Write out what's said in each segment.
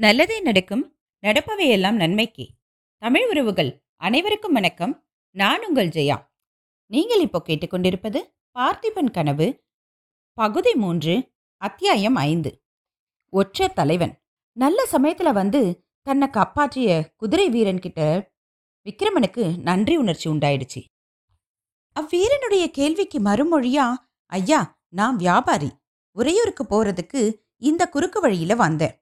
நல்லதே நடக்கும் நடப்பவையெல்லாம் நன்மைக்கு. தமிழ் உறவுகள் அனைவருக்கும் வணக்கம். நான் உங்கள் ஜெயா. நீங்கள் இப்போ கேட்டுக்கொண்டிருப்பது பார்த்திபன் கனவு பகுதி மூன்று அத்தியாயம் ஐந்து. ஒற்ற தலைவன். நல்ல சமயத்தில் வந்து தன்னை காப்பாற்றிய குதிரை வீரன் கிட்ட விக்ரமனுக்கு நன்றி உணர்ச்சி உண்டாயிடுச்சு. அவ்வீரனுடைய கேள்விக்கு மறுமொழியா ஐயா நான் வியாபாரி. உறையூருக்கு போறதுக்கு இந்த குறுக்கு வழியில வந்தேன்.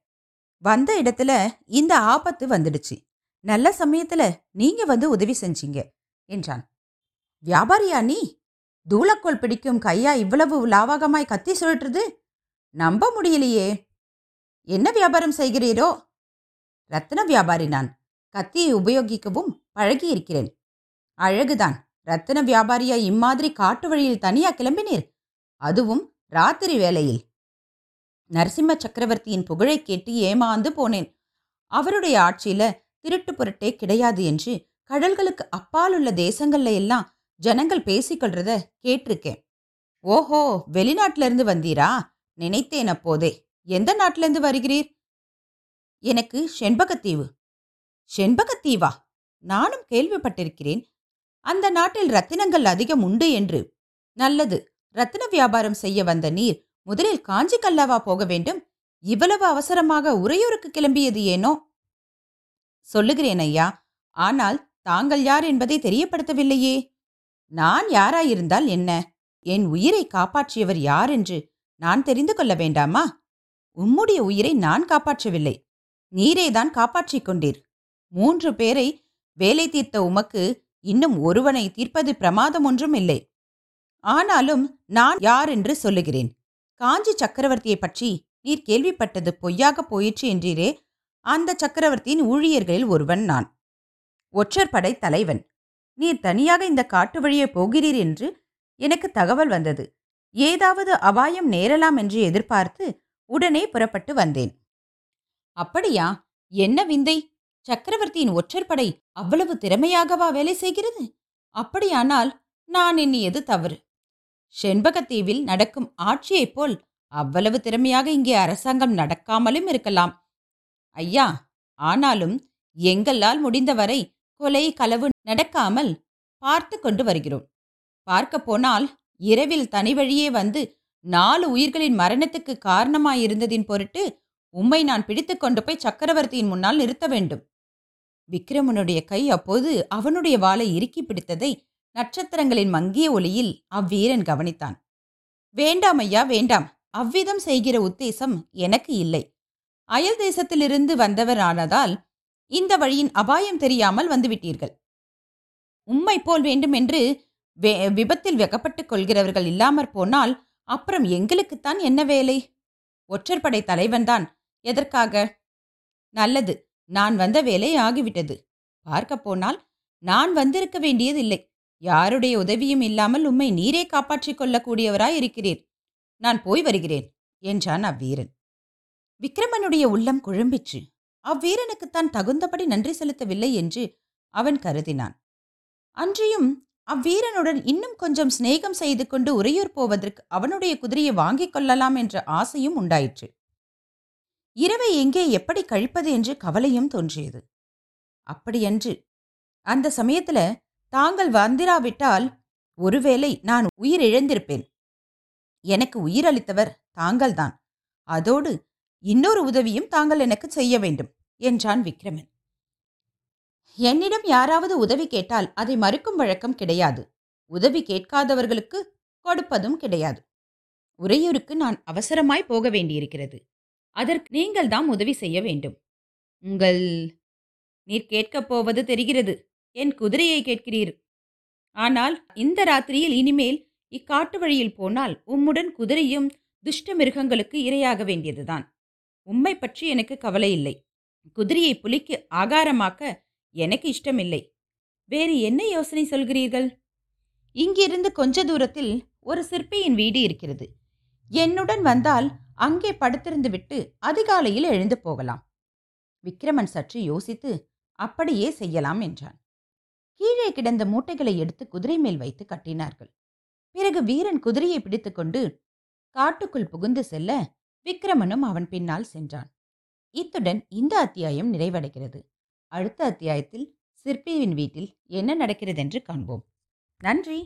வந்த இடத்துல இந்த ஆபத்து வந்துடுச்சு. நல்ல சமயத்துல நீங்க வந்து உதவி செஞ்சீங்க என்றான். வியாபாரியா நீ? தூளக்கோல் பிடிக்கும் கையா இவ்வளவு லாவகமாய் கத்தி சுழற்றுது? நம்ப முடியலையே. என்ன வியாபாரம் செய்கிறீரோ? ரத்தின வியாபாரி நான். கத்தியை உபயோகிக்கவும் பழகியிருக்கிறேன். அழகுதான். ரத்தின வியாபாரியா இம்மாதிரி காட்டு வழியில் தனியா கிளம்பினீர்? அதுவும் ராத்திரி வேளையில். நரசிம்ம சக்கரவர்த்தியின் புகழை கேட்டு ஏமாந்து போனேன். அவருடைய ஆட்சியில திருட்டு புரட்டே கிடையாது என்று கடல்களுக்கு அப்பால் உள்ள தேசங்கள்ல எல்லாம் ஜனங்கள் பேசிக்கொள்றத கேட்டிருக்கேன். ஓஹோ வெளிநாட்டிலிருந்து வந்தீரா? நினைத்தேன் அப்போதே. எந்த நாட்டிலிருந்து வருகிறீர்? எனக்கு செண்பகத்தீவு. செண்பகத்தீவா? நானும் கேள்விப்பட்டிருக்கிறேன். அந்த நாட்டில் ரத்தினங்கள் அதிகம் உண்டு என்று. நல்லது. ரத்தின வியாபாரம் செய்ய வந்த நீர் முதலில் காஞ்சி கல்லாவா போக வேண்டும்? இவ்வளவு அவசரமாக உறையூருக்கு கிளம்பியது ஏனோ? சொல்லுகிறேன் ஐயா. ஆனால் தாங்கள் யார் என்பதை தெரியப்படுத்தவில்லையே. நான் யாராயிருந்தால் என்ன? என் உயிரை காப்பாற்றியவர் யார் என்று நான் தெரிந்து கொள்ள வேண்டாமா? உம்முடைய உயிரை நான் காப்பாற்றவில்லை. நீரேதான் காப்பாற்றிக் கொண்டீர். மூன்று பேரை வேலை தீர்த்த உமக்கு இன்னும் ஒருவனை தீர்ப்பது பிரமாதம் ஒன்றும் இல்லை. ஆனாலும் நான் யார் என்று சொல்லுகிறேன். காஞ்சி சக்கரவர்த்தியை பற்றி நீர் கேள்விப்பட்டது பொய்யாக போயிற்று என்றீரே. அந்த சக்கரவர்த்தியின் ஊழியர்களில் ஒருவன் நான். ஒற்றர் படை தலைவன். நீர் தனியாக இந்த காட்டு வழியே போகிறீர் என்று எனக்கு தகவல் வந்தது. ஏதாவது அபாயம் நேரலாம் என்று எதிர்பார்த்து உடனே புறப்பட்டு வந்தேன். அப்படியா? என்ன விந்தை? சக்கரவர்த்தியின் ஒற்றர் படை அவ்வளவு திறமையாகவா வேலை செய்கிறது? அப்படியானால் நான் எண்ணியது தவறு. செண்பகத்தீவில் நடக்கும் ஆட்சியைப் போல் அவ்வளவு திறமையாக இங்கே அரசாங்கம் நடக்காமலும் இருக்கலாம். ஐயா ஆனாலும் எங்களால் முடிந்தவரை கொலை களவு நடக்காமல் பார்த்து கொண்டு வருகிறோம். பார்க்க போனால் இரவில் தனி வழியே வந்து நாலு உயிர்களின் மரணத்துக்கு காரணமாயிருந்ததின் பொருட்டு உம்மை நான் பிடித்து கொண்டு போய் சக்கரவர்த்தியின் முன்னால் நிறுத்த வேண்டும். விக்ரமனுடைய கை அப்போது அவனுடைய வாளை இறுக்கி பிடித்ததை நட்சத்திரங்களின் மங்கிய ஒளியில் அவ்வீரன் கவனித்தான். வேண்டாம் ஐயா வேண்டாம். அவ்விதம் செய்கிற உத்தேசம் எனக்கு இல்லை. அயல் தேசத்திலிருந்து வந்தவர் ஆனதால் இந்த வழியின் அபாயம் தெரியாமல் வந்துவிட்டீர்கள். உம்மை போல் வேண்டுமென்று என்று விபத்தில் வெகப்பட்டுக் கொள்கிறவர்கள் இல்லாமற் போனால் அப்புறம் எங்களுக்குத்தான் என்ன வேலை? ஒற்றற்படை தலைவன்தான் எதற்காக? நல்லது. நான் வந்த வேலை ஆகிவிட்டது. பார்க்க போனால் நான் வந்திருக்க வேண்டியதில்லை. யாருடைய உதவியும் இல்லாமல் உம்மை நீரே காப்பாற்றிக் கொள்ளக்கூடியவராய் இருக்கிறீர். நான் போய் வருகிறேன் என்றான் அவ்வீரன். விக்ரமனுடைய உள்ளம் குழம்பிற்று. அவ்வீரனுக்குத்தான் தகுந்தபடி நன்றி செலுத்தவில்லை என்று அவன் கருதினான். அன்றியும் அவ்வீரனுடன் இன்னும் கொஞ்சம் சிநேகம் செய்து கொண்டு உறையூர் போவதற்கு அவனுடைய குதிரையை வாங்கிக் கொள்ளலாம் என்ற ஆசையும் உண்டாயிற்று. இரவை எங்கே எப்படி கழிப்பது என்று கவலையும் தோன்றியது. அப்படியன்று அந்த சமயத்தில் தாங்கள் வந்திராவிட்டால் ஒருவேளை நான் உயிர் இழந்திருப்பேன் எனக்கு உயிரளித்தவர் தாங்கள்தான். அதோடு இன்னொரு உதவியும் தாங்கள் எனக்கு செய்ய வேண்டும் என்றான் விக்ரமன். என்னிடம் யாராவது உதவி கேட்டால் அதை மறுக்கும் வழக்கம் கிடையாது. உதவி கேட்காதவர்களுக்கு கொடுப்பதும் கிடையாது. உறையூருக்கு நான் அவசரமாய் போக வேண்டியிருக்கிறது. அதற்கு நீங்கள் தான் உதவி செய்ய வேண்டும். உங்கள் நீர் கேட்கப் போவது தெரிகிறது. என் குதிரையை கேட்கிறீர். ஆனால் இந்த ராத்திரியில் இனிமேல் இக்காட்டு வழியில் போனால் உம்முடன் குதிரையும் துஷ்ட மிருகங்களுக்கு இரையாக வேண்டியதுதான். உம்மை பற்றி எனக்கு கவலை இல்லை. குதிரையை புலிக்கு ஆகாரமாக்க எனக்கு இஷ்டமில்லை. வேறு என்ன யோசனை சொல்கிறீர்கள்? இங்கிருந்து கொஞ்ச தூரத்தில் ஒரு சிற்பியின் வீடு இருக்கிறது. என்னுடன் வந்தால் அங்கே படுத்திருந்து விட்டு அதிகாலையில் எழுந்து போகலாம். விக்ரமன் சற்று யோசித்து அப்படியே செய்யலாம் என்றான். கீழே கிடந்த மூட்டைகளை எடுத்து குதிரை மேல் வைத்து கட்டினார்கள். பிறகு வீரன் குதிரையை பிடித்துக்கொண்டு காட்டுக்குள் புகுந்து செல்ல விக்ரமனும் அவன் பின்னால் சென்றான். இத்துடன் இந்த அத்தியாயம் நிறைவடைகிறது. அடுத்த அத்தியாயத்தில் சிற்பியின் வீட்டில் என்ன நடக்கிறது என்று காண்போம். நன்றி!